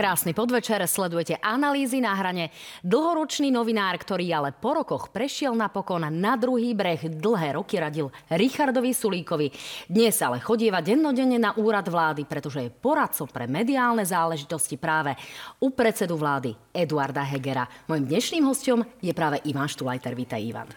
Krásny podvečer, sledujete analýzy na hrane. Dlhoročný novinár, ktorý ale po rokoch prešiel napokon na druhý breh, dlhé roky radil Richardovi Sulíkovi. Dnes ale chodieva dennodenne na úrad vlády, pretože je poradcom pre mediálne záležitosti práve u predsedu vlády Eduarda Hegera. Mojím dnešným hostom je práve Ivan Štulajter. Vítaj, Ivan.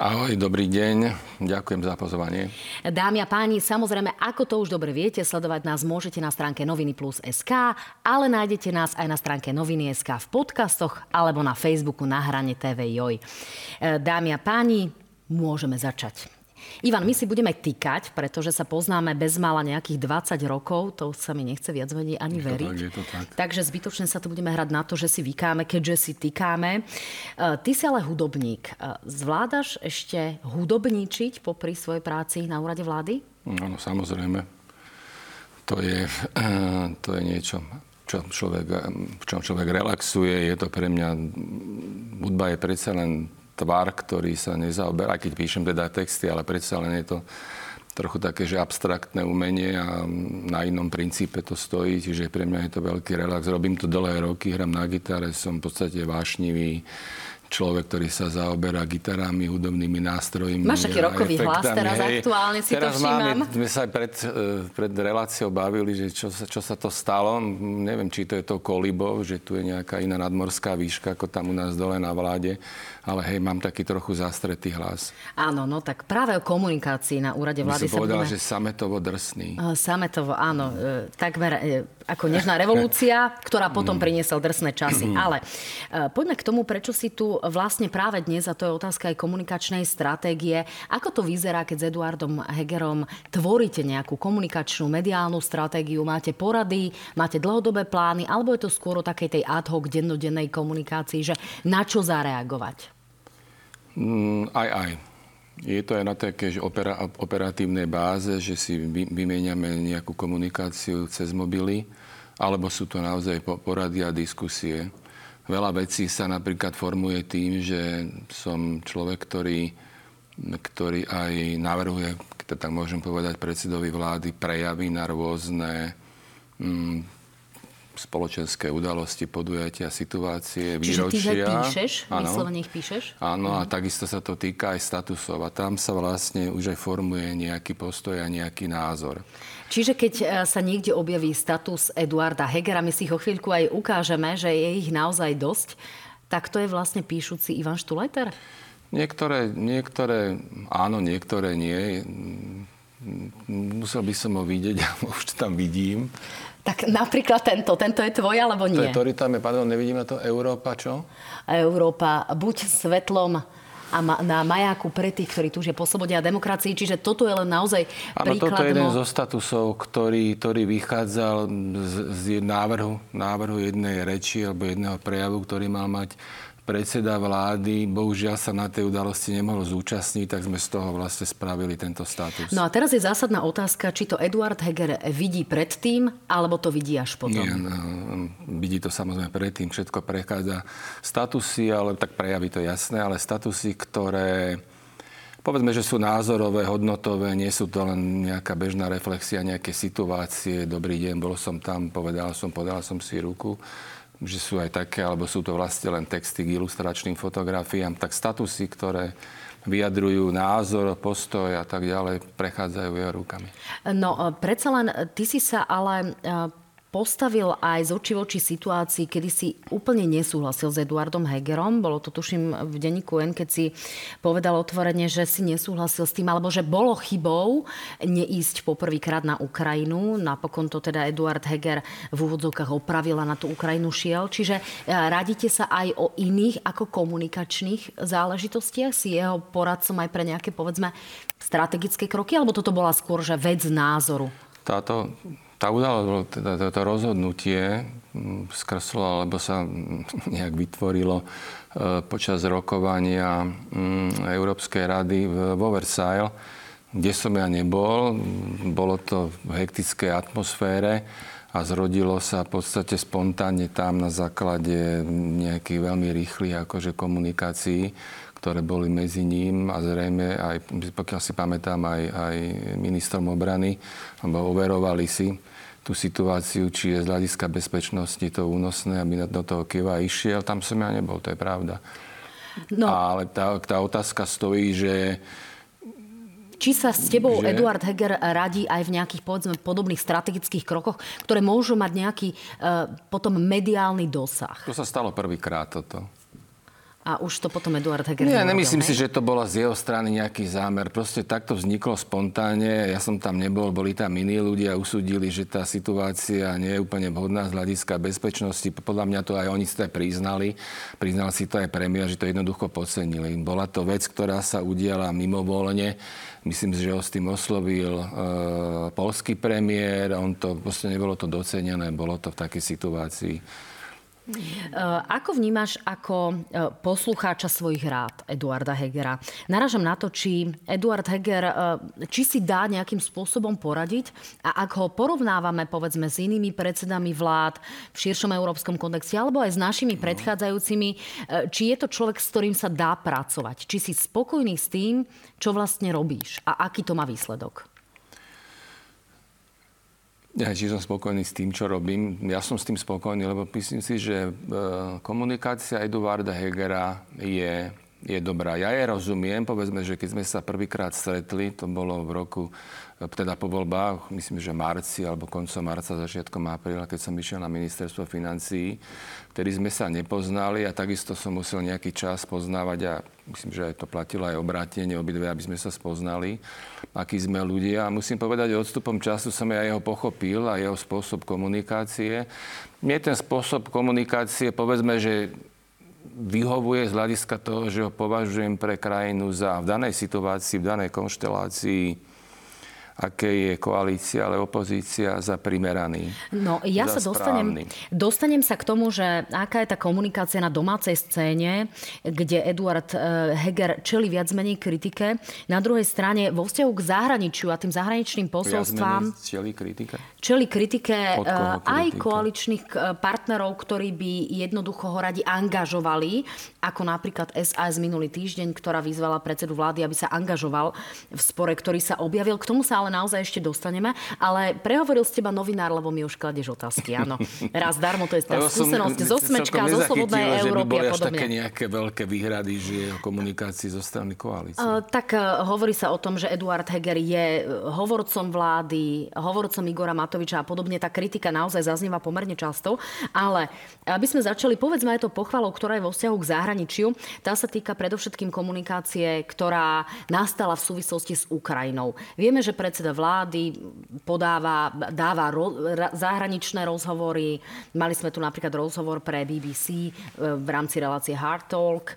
Ahoj, dobrý deň. Ďakujem za pozvanie. Dámy a páni, samozrejme, ako to už dobre viete, sledovať nás môžete na stránke Noviny Plus SK, ale nájdete nás aj na stránke Noviny SK v podcastoch alebo na Facebooku na hrane TV Joj. Dámy a páni, môžeme začať. Ivan, my si budeme týkať, pretože sa poznáme bez mala nejakých 20 rokov, to sa mi nechce viac vedieť ani je veriť. tak, to tak. Takže zbytočne sa tu budeme hrať na to, že si vykáme, keďže si týkáme. E, ty si ale hudobník. E, zvládaš ešte hudobníčiť popri svojej práci na úrade vlády? Áno, samozrejme. To je, to je niečo, čo človek, v čom človek relaxuje. Je to pre mňa, hudba je predsa len tvar, ktorý sa nezaoberá, keď píšem teda texty, ale predsa len je to trochu také, že abstraktné umenie a na inom princípe to stojí, čiže pre mňa je to veľký relax. Robím to dlhé roky, hram na gitare, som v podstate vášnivý, človek, ktorý sa zaoberá gitarami, hudobnými nástrojmi. Máš taký rokový hlas teraz hej. aktuálne, si teraz to všímam. Máme, sme sa aj pred, e, pred reláciou bavili, že čo sa, čo sa to stalo. Neviem, či to je to kolibov, že tu je nejaká iná nadmorská výška, ako tam u nás dole na vláde. Ale hej, mám taký trochu zastretý hlas. Áno, no tak práve o komunikácii na úrade vlády sa povedal, budeme... že sametovo drsný. Sametovo, áno. E, takmer e, ako nežná revolúcia, ktorá potom priniesol drsné časy. Mm. Ale poďme k tomu, prečo si tu vlastne práve dnes, a to je otázka aj komunikačnej stratégie, ako to vyzerá, keď s Eduardom Hegerom tvoríte nejakú komunikačnú, mediálnu stratégiu, máte porady, máte dlhodobé plány, alebo je to skôr o takej tej ad hoc dennodennej komunikácii, že na čo zareagovať? Mm, aj, aj. Je to aj na také že opera, operatívnej báze, že si vymeniame nejakú komunikáciu cez mobily, alebo sú to naozaj porady a diskusie. Veľa vecí sa napríklad formuje tým, že som človek, ktorý, ktorý aj navrhuje, tak môžem povedať, predsedovi vlády prejavy na rôzne mm, spoločenské udalosti, podujatia, situácie, výročia. Čiže ty píšeš? Áno. ich píšeš? Áno, a takisto sa to týka aj statusov. A tam sa vlastne už aj formuje nejaký postoj a nejaký názor. Čiže keď e, sa niekde objaví status Eduarda Hegera, my si ho chvíľku aj ukážeme, že je ich naozaj dosť, tak to je vlastne píšuci Ivan Štulajter? Niektoré, niektoré áno, niektoré nie. Musel by som ho vidieť, a už tam vidím. Tak napríklad tento, tento je tvoj alebo nie? To je, ktorý tam je, pardon, nevidíme to, Európa čo? Európa, buď svetlom a ma, na majáku pre tých, ktorí túžia po slobode a demokracii. Čiže toto je len naozaj Áno, toto je jeden zo statusov, ktorý, ktorý vychádzal z, z návrhu, návrhu jednej reči alebo jedného prejavu, ktorý mal mať predseda vlády bohužiaľ sa na tej udalosti nemohol zúčastniť, tak sme z toho vlastne spravili tento status. No a teraz je zásadná otázka, či to Eduard Heger vidí predtým, alebo to vidí až potom. Nie, no, vidí to samozrejme predtým, všetko prechádza statusy, ale tak prejaví to jasné, ale statusy, ktoré Povedzme, že sú názorové, hodnotové, nie sú to len nejaká bežná reflexia, nejaké situácie. Dobrý deň, bol som tam, povedal som, podal som si ruku že sú aj také, alebo sú to vlastne len texty k ilustračným fotografiám, tak statusy, ktoré vyjadrujú názor, postoj a tak ďalej, prechádzajú jeho rukami. No, predsa len ty si sa ale postavil aj z oči voči situácii, kedy si úplne nesúhlasil s Eduardom Hegerom. Bolo to tuším v denníku N, keď si povedal otvorene, že si nesúhlasil s tým, alebo že bolo chybou neísť poprvýkrát na Ukrajinu. Napokon to teda Eduard Heger v úvodzovkách opravil a na tú Ukrajinu šiel. Čiže e, radíte sa aj o iných ako komunikačných záležitostiach? Si jeho poradcom aj pre nejaké, povedzme, strategické kroky? Alebo toto bola skôr, že vec názoru? Táto tá udalosť, teda toto rozhodnutie mm, skreslo, alebo sa nejak vytvorilo e, počas rokovania mm, Európskej rady vo Versailles, kde som ja nebol. Bolo to v hektickej atmosfére a zrodilo sa v podstate spontánne tam na základe nejakých veľmi rýchlych akože komunikácií, ktoré boli medzi ním a zrejme aj, pokiaľ si pamätám, aj, aj ministrom obrany, alebo overovali si tú situáciu, či je z hľadiska bezpečnosti to únosné, aby do toho Kieva išiel. Tam som ja nebol, to je pravda. No. Ale tá, tá otázka stojí, že či sa s tebou že... Eduard Heger radí aj v nejakých povedzme, podobných strategických krokoch, ktoré môžu mať nejaký uh, potom mediálny dosah? To sa stalo prvýkrát toto. A už to potom Eduard Heger Nie, nemyslím hej? si, že to bola z jeho strany nejaký zámer. Proste takto vzniklo spontánne. Ja som tam nebol, boli tam iní ľudia, usúdili, že tá situácia nie je úplne vhodná z hľadiska bezpečnosti. Podľa mňa to aj oni ste priznali. Priznal si to aj premiér, že to jednoducho podcenili. Bola to vec, ktorá sa udiala mimovoľne. Myslím si, že ho s tým oslovil e, polský premiér. On to, proste nebolo to docenené, bolo to v takej situácii ako vnímaš ako eh, poslucháča svojich rád Eduarda Hegera? Naražam na to, či Eduard Heger, eh, či si dá nejakým spôsobom poradiť a ak ho porovnávame povedzme s inými predsedami vlád v širšom európskom kontexte alebo aj s našimi no. predchádzajúcimi, či je to človek, s ktorým sa dá pracovať? Či si spokojný s tým, čo vlastne robíš a aký to má výsledok? Ja, či som spokojný s tým, čo robím. Ja som s tým spokojný, lebo myslím si, že e, komunikácia Eduarda Hegera je, je dobrá. Ja je rozumiem, povedzme, že keď sme sa prvýkrát stretli, to bolo v roku teda po voľbách, myslím, že marci alebo koncom marca, začiatkom apríla, keď som išiel na ministerstvo financií, vtedy sme sa nepoznali a takisto som musel nejaký čas poznávať a myslím, že aj to platilo aj obrátenie obidve, aby sme sa spoznali, akí sme ľudia. A musím povedať, že odstupom času som ja jeho pochopil a jeho spôsob komunikácie. Mne ten spôsob komunikácie, povedzme, že vyhovuje z hľadiska toho, že ho považujem pre krajinu za v danej situácii, v danej konštelácii aké je koalícia, ale opozícia za primeraný. No, ja sa dostanem, dostanem sa k tomu, že aká je tá komunikácia na domácej scéne, kde Eduard eh, Heger čeli viac menej kritike. Na druhej strane vo vzťahu k zahraničiu a tým zahraničným posolstvám... Čeli kritike? Čeli kritike eh, aj koaličných eh, partnerov, ktorí by jednoducho ho radi angažovali, ako napríklad SAS minulý týždeň, ktorá vyzvala predsedu vlády, aby sa angažoval v spore, ktorý sa objavil. K tomu sa ale naozaj ešte dostaneme. Ale prehovoril s teba novinár, lebo mi už kladeš otázky. Áno, raz darmo, to je tá skúsenosť zo Smečka, zo Slobodnej Európy a podobne. také nejaké veľké výhrady, že jeho komunikácii zo strany koalície. Uh, tak uh, hovorí sa o tom, že Eduard Heger je hovorcom vlády, hovorcom Igora Matoviča a podobne. Tá kritika naozaj zaznieva pomerne často. Ale aby sme začali, povedzme aj to pochvalou, ktorá je vo vzťahu k zahraničiu. Tá sa týka predovšetkým komunikácie, ktorá nastala v súvislosti s Ukrajinou. Vieme, že pred predseda vlády podáva, dáva ro, ra, zahraničné rozhovory. Mali sme tu napríklad rozhovor pre BBC e, v rámci relácie Hard Talk, e,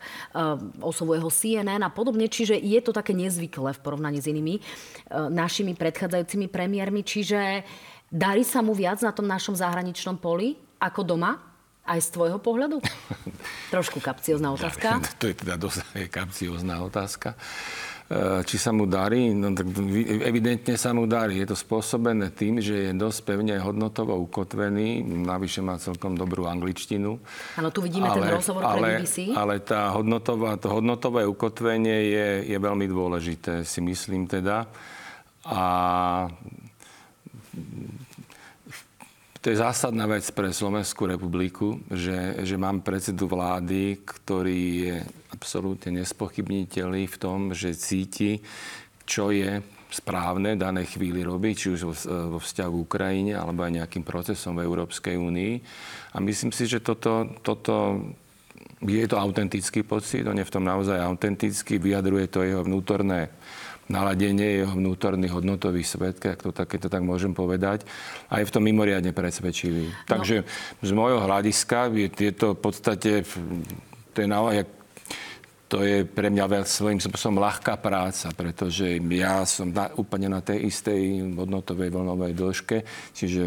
oslovuje ho CNN a podobne. Čiže je to také nezvyklé v porovnaní s inými e, našimi predchádzajúcimi premiérmi. Čiže darí sa mu viac na tom našom zahraničnom poli ako doma? Aj z tvojho pohľadu? Trošku kapciozná otázka. To je teda dosť kapciozná otázka. E, či sa mu darí? No, tak evidentne sa mu darí. Je to spôsobené tým, že je dosť pevne hodnotovo ukotvený. Navyše má celkom dobrú angličtinu. Áno, tu vidíme ale, ten rozhovor ale, pre BBC. Ale tá hodnotová, to hodnotové ukotvenie je, je veľmi dôležité, si myslím teda. A to je zásadná vec pre Slovenskú republiku, že, že mám predsedu vlády, ktorý je absolútne nespochybniteľný v tom, že cíti, čo je správne v danej chvíli robiť, či už vo vzťahu k Ukrajine alebo aj nejakým procesom v Európskej únii. A myslím si, že toto, toto je to autentický pocit, on je v tom naozaj autentický, vyjadruje to jeho vnútorné naladenie, jeho vnútorný hodnotový svet, keď to, keď to tak môžem povedať, a je v tom mimoriadne presvedčivý. No. Takže z môjho hľadiska je tieto v podstate, to je naozaj, to je pre mňa svojím spôsobom ľahká práca, pretože ja som na, úplne na tej istej hodnotovej vlnovej dĺžke, čiže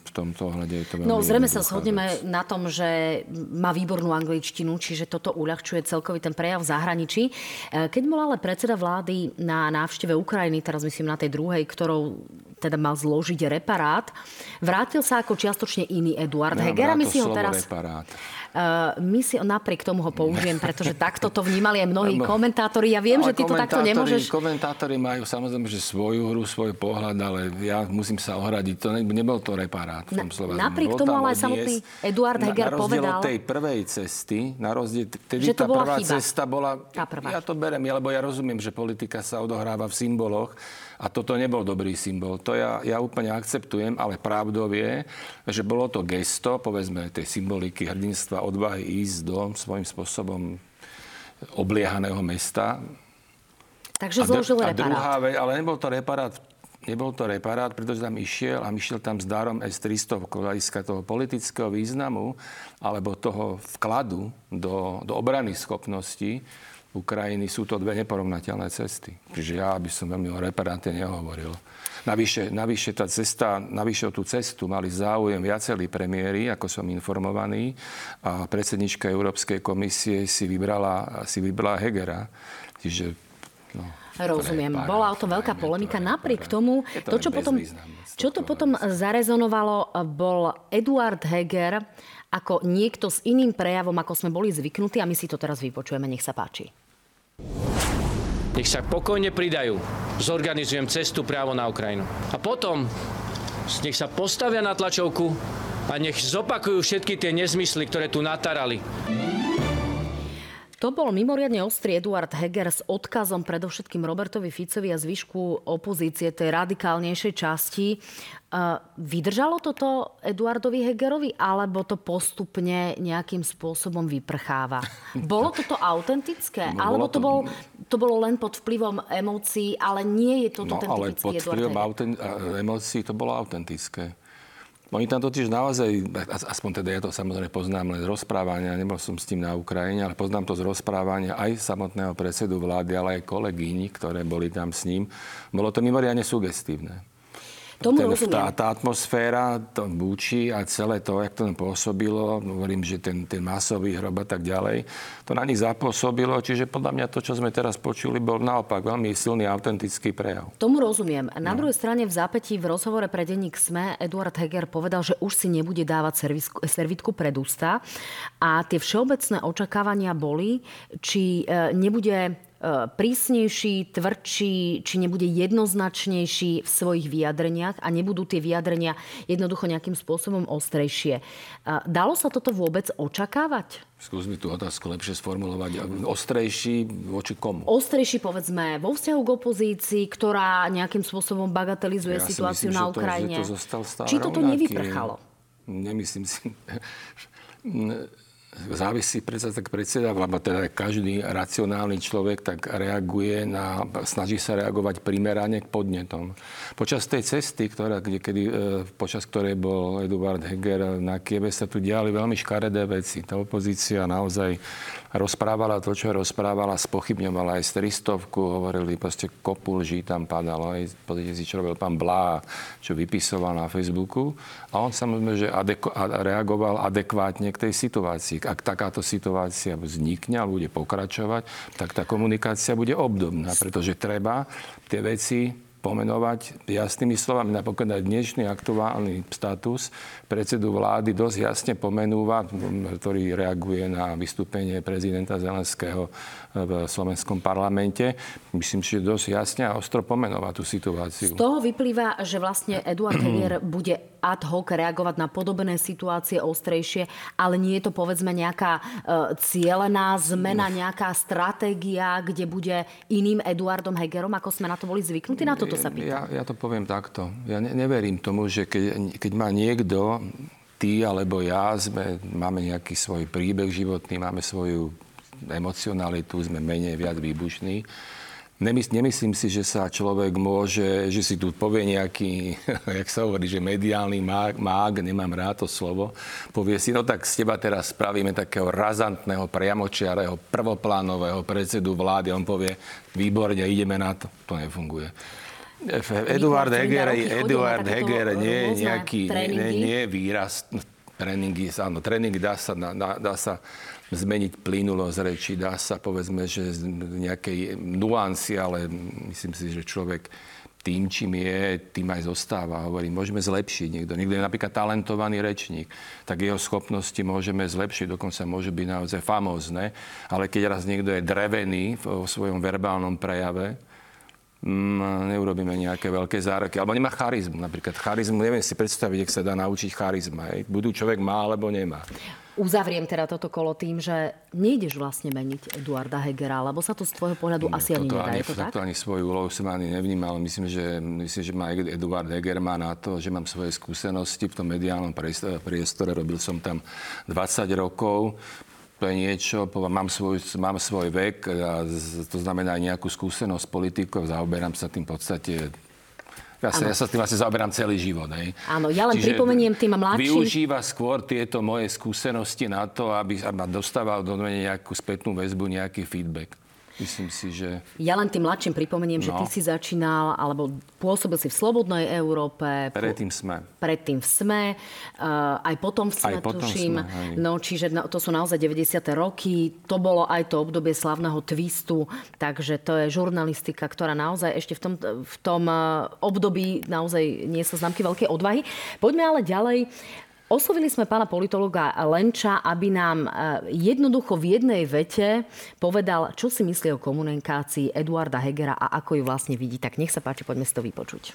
v tomto ohľade je to veľmi No zrejme sa shodneme na tom, že má výbornú angličtinu, čiže toto uľahčuje celkový ten prejav v zahraničí. E, keď bol ale predseda vlády na návšteve Ukrajiny, teraz myslím na tej druhej, ktorou teda mal zložiť reparát, vrátil sa ako čiastočne iný Eduard ja, Heger. My si ho teraz... Reparát. My si napriek tomu ho použijem, pretože takto to vnímali aj mnohí komentátori. Ja viem, že ty to takto nemôžeš... Komentátori majú samozrejme, že svoju hru, svoj pohľad, ale ja musím sa ohradiť. To ne, nebol to reparát v tom slova. Napriek Bol tomu ale aj samotný Eduard Heger na, na povedal... od tej prvej cesty, na rozdiel, tedy že to tá bola prvá chyba. cesta bola... prvá. Ja to berem, lebo ja rozumiem, že politika sa odohráva v symboloch a toto nebol dobrý symbol. To ja, ja úplne akceptujem, ale pravdou je, že bolo to gesto, povedzme, tej symboliky hrdinstva, odvahy ísť do svojím spôsobom obliehaného mesta. Takže zložil reparát. A druhá vec, ale nebol to reparát Nebol to reparát, pretože tam išiel a išiel tam s darom S-300 hľadiska toho politického významu alebo toho vkladu do, do obrany schopností Ukrajiny sú to dve neporovnateľné cesty. Čiže ja by som veľmi o reparáte nehovoril. Navyše, navyše tá cesta, navyše o tú cestu mali záujem viacerí premiéry, ako som informovaný, a predsednička Európskej komisie si vybrala, si vybrala Hegera. Čiže, no, Rozumiem. Prepára, Bola o tom veľká polemika. Napriek tomu, to, to čo, potom, čo to potom zarezonovalo, bol Eduard Heger ako niekto s iným prejavom, ako sme boli zvyknutí a my si to teraz vypočujeme. Nech sa páči. Nech sa pokojne pridajú. Zorganizujem cestu právo na Ukrajinu. A potom nech sa postavia na tlačovku a nech zopakujú všetky tie nezmysly, ktoré tu natarali. To bol mimoriadne ostrý Eduard Heger s odkazom predovšetkým Robertovi Ficovi a zvyšku opozície tej radikálnejšej časti. Vydržalo toto Eduardovi Hegerovi, alebo to postupne nejakým spôsobom vyprcháva? Bolo toto autentické? No, alebo to, bol, to bolo len pod vplyvom emócií, ale nie je toto no, ten ale pod vplyvom auten- emócií to bolo autentické. Oni tam totiž naozaj, aspoň teda ja to samozrejme poznám len z rozprávania, nebol som s tým na Ukrajine, ale poznám to z rozprávania aj samotného predsedu vlády, ale aj kolegyň, ktoré boli tam s ním. Bolo to mimoriadne sugestívne. Tomu ten, rozumiem. Tá, tá atmosféra, to búči a celé to, jak to pôsobilo, hovorím, že ten, ten masový hrob a tak ďalej, to na nich zapôsobilo, čiže podľa mňa to, čo sme teraz počuli, bol naopak veľmi silný autentický prejav. Tomu rozumiem. Na no. druhej strane v zápätí v rozhovore pre denník SME Eduard Heger povedal, že už si nebude dávať servisku, servitku pred ústa a tie všeobecné očakávania boli, či e, nebude prísnejší, tvrdší, či nebude jednoznačnejší v svojich vyjadreniach a nebudú tie vyjadrenia jednoducho nejakým spôsobom ostrejšie. Dalo sa toto vôbec očakávať? Skús mi tú otázku lepšie sformulovať. Ostrejší voči komu? Ostrejší, povedzme, vo vzťahu k opozícii, ktorá nejakým spôsobom bagatelizuje ja situáciu myslím, na Ukrajine. To, to Či toto nevyprchalo? Nemyslím si závisí predsa tak predseda, lebo teda každý racionálny človek tak reaguje na, snaží sa reagovať primerane k podnetom. Počas tej cesty, ktorá, kde, kedy, e, počas ktorej bol Eduard Heger na Kieve, sa tu diali veľmi škaredé veci. Tá opozícia naozaj rozprávala to, čo rozprávala, spochybňovala aj z 300 hovorili proste kopu lží tam padalo. Aj pozrite si, čo robil pán Blá, čo vypisoval na Facebooku. A on samozrejme, že adeko- reagoval adekvátne k tej situácii. Ak takáto situácia vznikne a bude pokračovať, tak tá komunikácia bude obdobná, pretože treba tie veci pomenovať jasnými slovami. Napokon aj dnešný aktuálny status predsedu vlády dosť jasne pomenúva, ktorý reaguje na vystúpenie prezidenta Zelenského v slovenskom parlamente. Myslím, že dosť jasne a ostro pomenová tú situáciu. Z toho vyplýva, že vlastne Eduard Heger bude ad hoc reagovať na podobné situácie ostrejšie, ale nie je to povedzme nejaká e, cielená zmena, nejaká stratégia, kde bude iným Eduardom Hegerom, ako sme na to boli zvyknutí? Na toto sa pýtam. Ja, ja to poviem takto. Ja ne, neverím tomu, že keď, keď má niekto ty alebo ja sme, máme nejaký svoj príbeh životný, máme svoju emocionalitu, sme menej, viac výbušní. Nemyslím si, že sa človek môže, že si tu povie nejaký, jak sa hovorí, že mediálny mág, mág, nemám rád to slovo, povie si, no tak z teba teraz spravíme takého razantného, priamočiarého, prvoplánového predsedu vlády. On povie, výborne, ideme na to. To nefunguje. Eduard Heger, Eduard Heger nie je nejaký, nie, nie je výraz, tréningy, áno, tréningy dá sa, dá, dá sa zmeniť plynulosť reči, dá sa povedzme, že nejakej nuancy, ale myslím si, že človek tým, čím je, tým aj zostáva. Hovorím, môžeme zlepšiť niekto. Niekto je napríklad talentovaný rečník, tak jeho schopnosti môžeme zlepšiť, dokonca môže byť naozaj famózne. Ale keď raz niekto je drevený vo svojom verbálnom prejave, mm, neurobíme nejaké veľké zároky. Alebo nemá charizmu. Napríklad charizmu, neviem si predstaviť, ak sa dá naučiť charizma. Hej. Budú človek má alebo nemá. Uzavriem teda toto kolo tým, že nejdeš vlastne meniť Eduarda Hegera, lebo sa to z tvojho pohľadu asi ani nedá. Ani, to tak? To ani svoju úlohu som ani nevnímal. Myslím, že, myslím, že má Eduard Heger má na to, že mám svoje skúsenosti v tom mediálnom priestore. Robil som tam 20 rokov to je niečo, mám svoj, mám svoj vek, a to znamená nejakú skúsenosť politikov, zaoberám sa tým v podstate ja sa, ja sa tým asi zaoberám celý život. Hej. Áno, ja len Čiže pripomeniem tým mladším. Využíva skôr tieto moje skúsenosti na to, aby ma dostával do nejakú spätnú väzbu, nejaký feedback. Myslím si, že... Ja len tým mladším pripomeniem, no. že ty si začínal, alebo pôsobil si v Slobodnej Európe. Predtým sme. Predtým v SME, uh, aj potom v SME, aj potom tuším. Sme, no, čiže no, to sú naozaj 90. roky. To bolo aj to obdobie slavného twistu, takže to je žurnalistika, ktorá naozaj ešte v tom, v tom uh, období naozaj nie sa známky veľkej odvahy. Poďme ale ďalej. Oslovili sme pána politologa Lenča, aby nám e, jednoducho v jednej vete povedal, čo si myslí o komunikácii Eduarda Hegera a ako ju vlastne vidí. Tak nech sa páči, poďme si to vypočuť.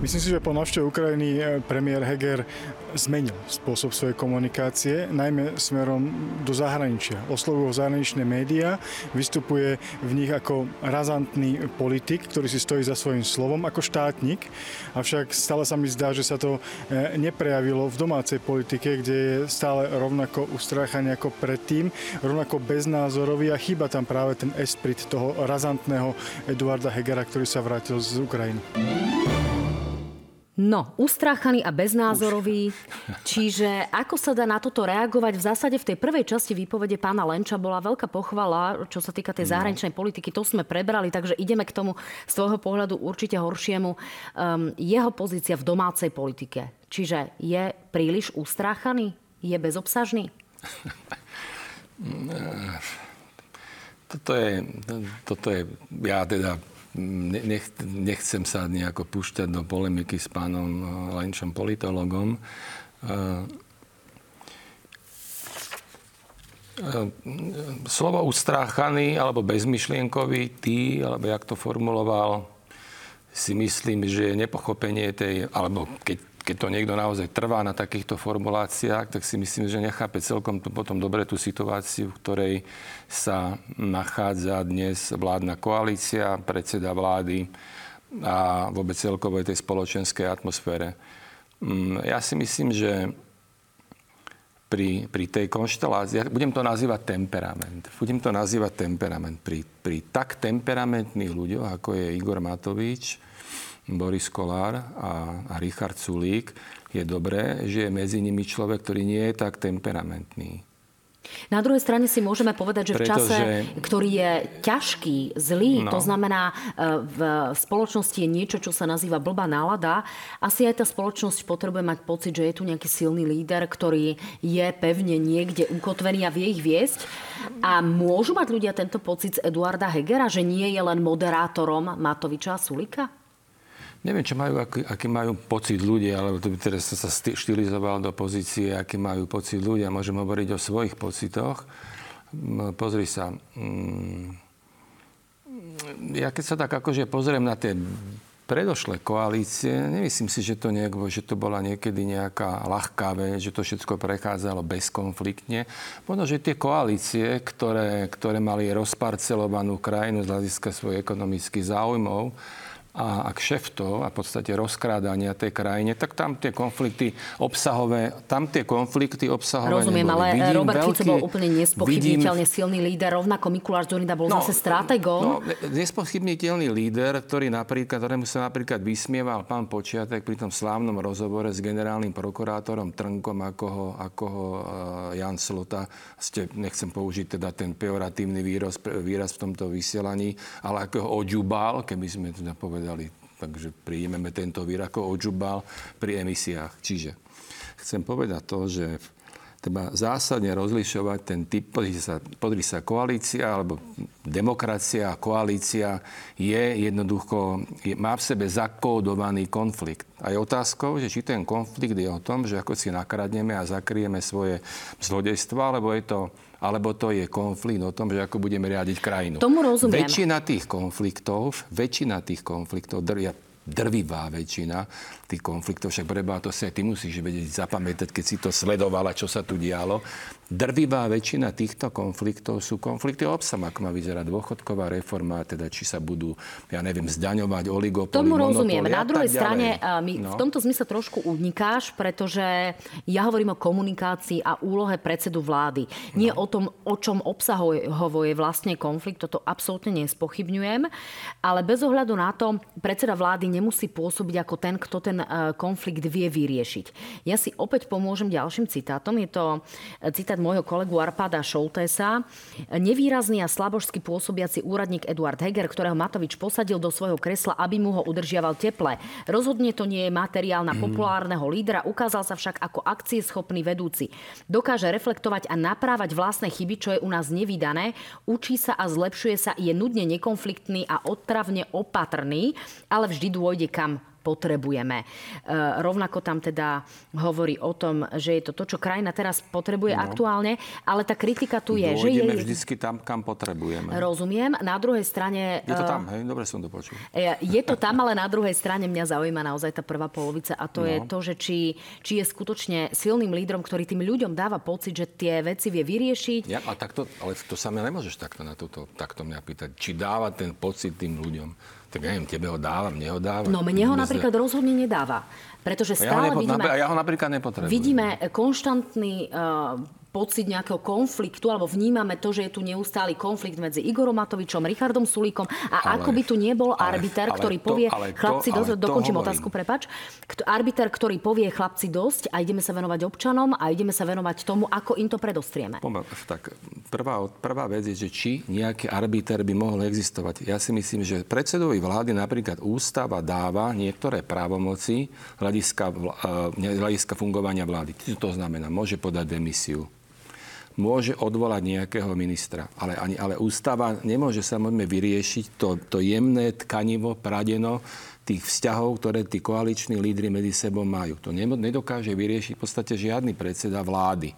Myslím si, že po návšteve Ukrajiny eh, premiér Heger zmenil spôsob svojej komunikácie, najmä smerom do zahraničia. Oslovujú ho zahraničné médiá, vystupuje v nich ako razantný politik, ktorý si stojí za svojím slovom, ako štátnik. Avšak stále sa mi zdá, že sa to eh, neprejavilo v domácej politike, kde je stále rovnako ustráchaný ako predtým, rovnako beznázorový a chýba tam práve ten esprit toho razantného Eduarda Hegera, ktorý sa vrátil z Ukrajiny. No, ustráchaný a beznázorový. Čiže ako sa dá na toto reagovať? V zásade v tej prvej časti výpovede pána Lenča bola veľká pochvala, čo sa týka tej no. zahraničnej politiky. To sme prebrali, takže ideme k tomu z svojho pohľadu určite horšiemu. Um, jeho pozícia v domácej politike. Čiže je príliš ustráchaný? Je bezobsažný? Toto je, toto je, ja teda nech, nechcem sa nejako púšťať do polemiky s pánom eh, Lenčom, politologom. Eh, eh, slovo ustráchaný alebo bezmyšlienkový, ty, alebo jak to formuloval, si myslím, že je nepochopenie tej, alebo keď keď to niekto naozaj trvá na takýchto formuláciách, tak si myslím, že nechápe celkom potom dobre tú situáciu, v ktorej sa nachádza dnes vládna koalícia, predseda vlády a vôbec celkovej tej spoločenskej atmosfére. Mm, ja si myslím, že pri, pri tej konštelácii, ja budem to nazývať temperament. Budem to nazývať temperament. Pri, pri tak temperamentných ľuďoch, ako je Igor Matovič, Boris Kolár a, a Richard Sulík, je dobré, že je medzi nimi človek, ktorý nie je tak temperamentný. Na druhej strane si môžeme povedať, že v čase, ktorý je ťažký, zlý, no. to znamená e, v spoločnosti je niečo, čo sa nazýva blbá nálada, asi aj tá spoločnosť potrebuje mať pocit, že je tu nejaký silný líder, ktorý je pevne niekde ukotvený a vie ich viesť. A môžu mať ľudia tento pocit z Eduarda Hegera, že nie je len moderátorom Matoviča a Sulika? Neviem, čo majú, aký, aký majú pocit ľudia, alebo to by teraz sa štilizoval do pozície, aký majú pocit ľudia. Môžem hovoriť o svojich pocitoch. Pozri sa. Mm, ja keď sa tak akože pozriem na tie predošlé koalície, nemyslím si, že to, nejako, že to bola niekedy nejaká ľahká vec, že to všetko prechádzalo bezkonfliktne. Možno, že tie koalície, ktoré, ktoré mali rozparcelovanú krajinu z hľadiska svojich ekonomických záujmov, a, a kšeftov a v podstate rozkrádania tej krajine, tak tam tie konflikty obsahové, tam tie konflikty obsahové Rozumiem, neboli. ale vidím Robert veľký, Fico bol úplne nespochybniteľne vidím, silný líder, rovnako Mikuláš Zorinda bol no, zase stratégom. No, nespochybniteľný líder, ktorý napríklad, ktorému sa napríklad vysmieval pán Počiatek pri tom slávnom rozhovore s generálnym prokurátorom Trnkom, ako ho, ako ho uh, Jan Slota, ste, nechcem použiť teda ten pejoratívny výraz, výraz v tomto vysielaní, ale ako ho odžubal, keby sme teda povedali povedali. Takže príjmeme tento výr ako odžubal pri emisiách. Čiže chcem povedať to, že treba zásadne rozlišovať ten typ, pozri sa, pozri sa koalícia alebo demokracia, koalícia je jednoducho, je, má v sebe zakódovaný konflikt. A je otázkou, že či ten konflikt je o tom, že ako si nakradneme a zakrieme svoje zlodejstva, alebo je to alebo to je konflikt o tom, že ako budeme riadiť krajinu. Tomu rozumiem. Väčšina tých konfliktov, väčšina tých konfliktov, ja drvivá väčšina tých konfliktov, však preba to sa ty musíš vedieť zapamätať, keď si to sledovala, čo sa tu dialo. Drvivá väčšina týchto konfliktov sú konflikty o obsam, ako má vyzerať dôchodková reforma, teda či sa budú, ja neviem, zdaňovať oligopoly, Tomu rozumiem. Na druhej strane, mi no. v tomto zmysle trošku unikáš, pretože ja hovorím o komunikácii a úlohe predsedu vlády. Nie no. o tom, o čom obsahovo je vlastne konflikt, toto absolútne nespochybňujem, ale bez ohľadu na to, predseda vlády nemusí pôsobiť ako ten, kto ten e, konflikt vie vyriešiť. Ja si opäť pomôžem ďalším citátom. Je to e, citát môjho kolegu Arpada Šoltesa. Nevýrazný a slabožsky pôsobiaci úradník Eduard Heger, ktorého Matovič posadil do svojho kresla, aby mu ho udržiaval teple. Rozhodne to nie je materiál na mhm. populárneho lídra, ukázal sa však ako akcieschopný vedúci. Dokáže reflektovať a naprávať vlastné chyby, čo je u nás nevydané, učí sa a zlepšuje sa, je nudne nekonfliktný a odtravne opatrný, ale vždy dôjde kam potrebujeme. E, rovnako tam teda hovorí o tom, že je to to, čo krajina teraz potrebuje no. aktuálne, ale tá kritika tu je. Dôjdeme že je... vždycky tam, kam potrebujeme. Rozumiem. Na druhej strane... Je to e, tam, hej? Dobre som to počul. E, je to tam, ale na druhej strane mňa zaujíma naozaj tá prvá polovica a to no. je to, že či, či je skutočne silným lídrom, ktorý tým ľuďom dáva pocit, že tie veci vie vyriešiť. Ja, a takto, ale to sa mňa nemôžeš takto na toto, takto mňa pýtať. Či dáva ten pocit tým ľuďom. Tak neviem, tebe ho dávam, neho dávam. No mne ho napríklad rozhodne nedáva. Pretože stále ja ho, vidíme... Ja ho napríklad nepotrebujem. Vidíme konštantný uh, pocit nejakého konfliktu, alebo vnímame to, že je tu neustály konflikt medzi Igorom Matovičom, Richardom Sulíkom a ale, ako by tu nebol ale, arbiter, ale ktorý to, povie, ale chlapci, to, dosť, dokončím hovorím. otázku, prepač, arbiter, ktorý povie, chlapci, dosť a ideme sa venovať občanom a ideme sa venovať tomu, ako im to predostrieme. Tak prvá, prvá vec je, že či nejaký arbiter by mohol existovať. Ja si myslím, že predsedovi vlády napríklad ústava dáva niektoré právomoci hľadiska, eh, hľadiska fungovania vlády. To znamená, môže podať demisiu, môže odvolať nejakého ministra. Ale, ani, ale ústava nemôže samozrejme vyriešiť to, to jemné tkanivo, pradeno tých vzťahov, ktoré tí koaliční lídry medzi sebou majú. To nedokáže vyriešiť v podstate žiadny predseda vlády.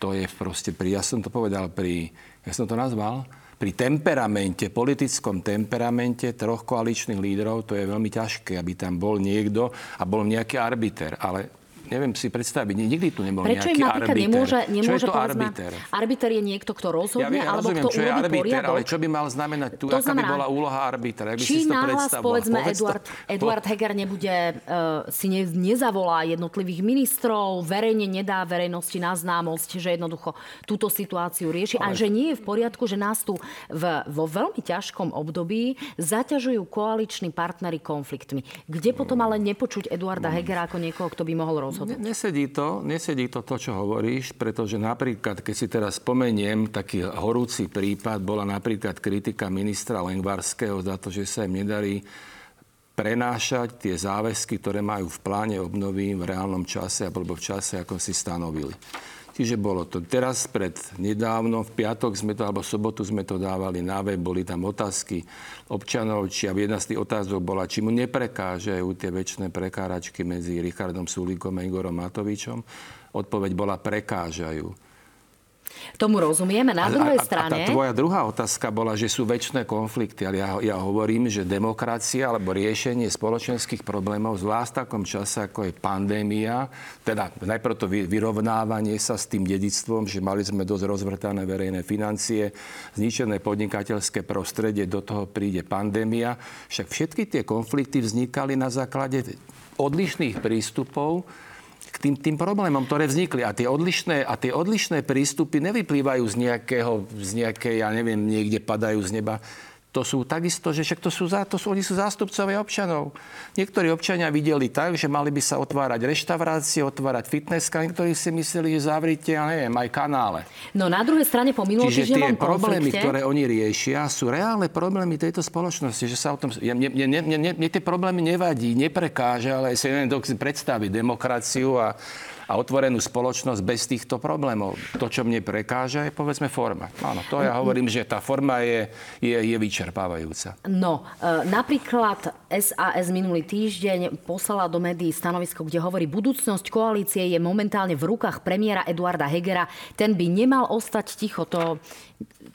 To je proste pri, ja som to povedal pri, ja som to nazval, pri temperamente, politickom temperamente troch koaličných lídrov, to je veľmi ťažké, aby tam bol niekto a bol nejaký arbiter. Ale neviem si predstaviť, nikdy tu nebol Prečo nejaký arbiter. nemôže, nemôže čo je to arbiter? Arbiter je niekto, kto rozhodne, ja, ja alebo rozumiem, kto čo je arbiter, poriadok. ale čo by mal znamenať tu, to aká znamená, by bola úloha arbitra? Jak by či si to náhlas, povedzme, Povedz Eduard, to, Eduard Heger nebude, uh, si ne, nezavolá jednotlivých ministrov, verejne nedá verejnosti na známosť, že jednoducho túto situáciu rieši ale... a že nie je v poriadku, že nás tu v, vo veľmi ťažkom období zaťažujú koaliční partnery konfliktmi. Kde potom ale nepočuť Eduarda Hegera ako niekoho, kto by mohol rozhodnúť? Rozhodnúť? Nesedí to, nesedí to to, čo hovoríš, pretože napríklad, keď si teraz spomeniem, taký horúci prípad bola napríklad kritika ministra Lengvarského za to, že sa im nedarí prenášať tie záväzky, ktoré majú v pláne obnovy v reálnom čase alebo v čase, ako si stanovili. Čiže bolo to teraz pred nedávno, v piatok sme to, alebo v sobotu sme to dávali na web, boli tam otázky občanov, či a jedna z tých otázok bola, či mu neprekážajú tie väčšie prekáračky medzi Richardom Sulíkom a Igorom Matovičom. Odpoveď bola prekážajú. Tomu rozumieme. Na druhej a, a, strane... A tá tvoja druhá otázka bola, že sú väčšie konflikty. Ale ja, ja hovorím, že demokracia alebo riešenie spoločenských problémov, zvlášť v takom čase, ako je pandémia, teda najprv to vyrovnávanie sa s tým dedictvom, že mali sme dosť rozvrtané verejné financie, zničené podnikateľské prostredie, do toho príde pandémia. Však všetky tie konflikty vznikali na základe odlišných prístupov k tým, tým problémom, ktoré vznikli. A tie, odlišné, a tie odlišné prístupy nevyplývajú z nejakého, z nejakej, ja neviem, niekde padajú z neba to sú takisto, že však to sú, to sú, oni sú zástupcovia občanov. Niektorí občania videli tak, že mali by sa otvárať reštaurácie, otvárať fitnesska, niektorí si mysleli, že zavrite, ja neviem, aj kanále. No na druhej strane po Čiže tie problémy, konflikte... ktoré oni riešia, sú reálne problémy tejto spoločnosti. Že sa o tom, mne, mne, mne, mne, mne tie problémy nevadí, neprekáže, ale si neviem, predstaviť demokraciu a a otvorenú spoločnosť bez týchto problémov. To, čo mne prekáža, je povedzme forma. Áno, to ja hovorím, že tá forma je, je, je vyčerpávajúca. No, e, napríklad SAS minulý týždeň poslala do médií stanovisko, kde hovorí, budúcnosť koalície je momentálne v rukách premiéra Eduarda Hegera. Ten by nemal ostať ticho. To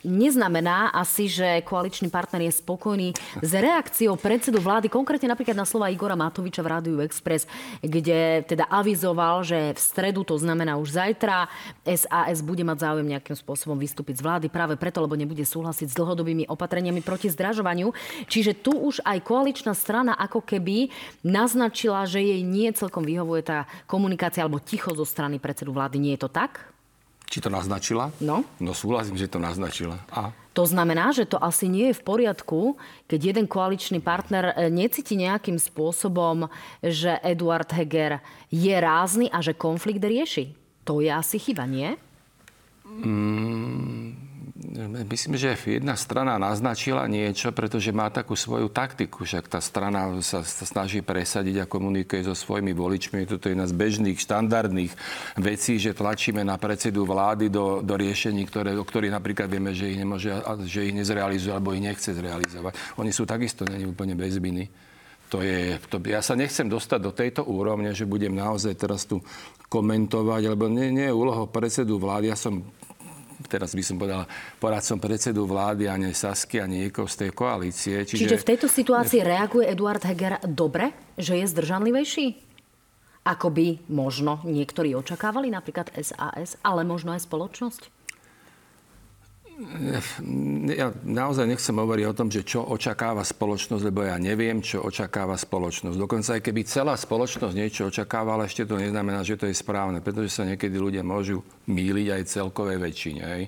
neznamená asi, že koaličný partner je spokojný s reakciou predsedu vlády, konkrétne napríklad na slova Igora Matoviča v Rádiu Express, kde teda avizoval, že v stredu, to znamená už zajtra, SAS bude mať záujem nejakým spôsobom vystúpiť z vlády práve preto, lebo nebude súhlasiť s dlhodobými opatreniami proti zdražovaniu. Čiže tu už aj koaličná strana ako keby naznačila, že jej nie celkom vyhovuje tá komunikácia alebo ticho zo strany predsedu vlády. Nie je to tak? Či to naznačila? No. No súhlasím, že to naznačila. A? To znamená, že to asi nie je v poriadku, keď jeden koaličný partner e, necíti nejakým spôsobom, že Eduard Heger je rázny a že konflikt rieši. To je asi chyba, nie? Mm, Myslím, že jedna strana naznačila niečo, pretože má takú svoju taktiku. Však tá strana sa snaží presadiť a komunikuje so svojimi voličmi. Toto je jedna z bežných, štandardných vecí, že tlačíme na predsedu vlády do, do riešení, ktoré, o ktorých napríklad vieme, že ich, nemôže, že ich nezrealizuje alebo ich nechce zrealizovať. Oni sú takisto není úplne bez viny. To je, to, ja sa nechcem dostať do tejto úrovne, že budem naozaj teraz tu komentovať, lebo nie, nie je úloha predsedu vlády. Ja som teraz by som povedal, poradcom predsedu vlády, ani Sasky, ani niekoho z tej koalície. Čiže... Čiže v tejto situácii reaguje Eduard Heger dobre, že je zdržanlivejší? Ako by možno niektorí očakávali, napríklad SAS, ale možno aj spoločnosť? Ja naozaj nechcem hovoriť o tom, že čo očakáva spoločnosť, lebo ja neviem, čo očakáva spoločnosť. Dokonca aj keby celá spoločnosť niečo očakávala, ešte to neznamená, že to je správne, pretože sa niekedy ľudia môžu míliť aj celkovej väčšine. Hej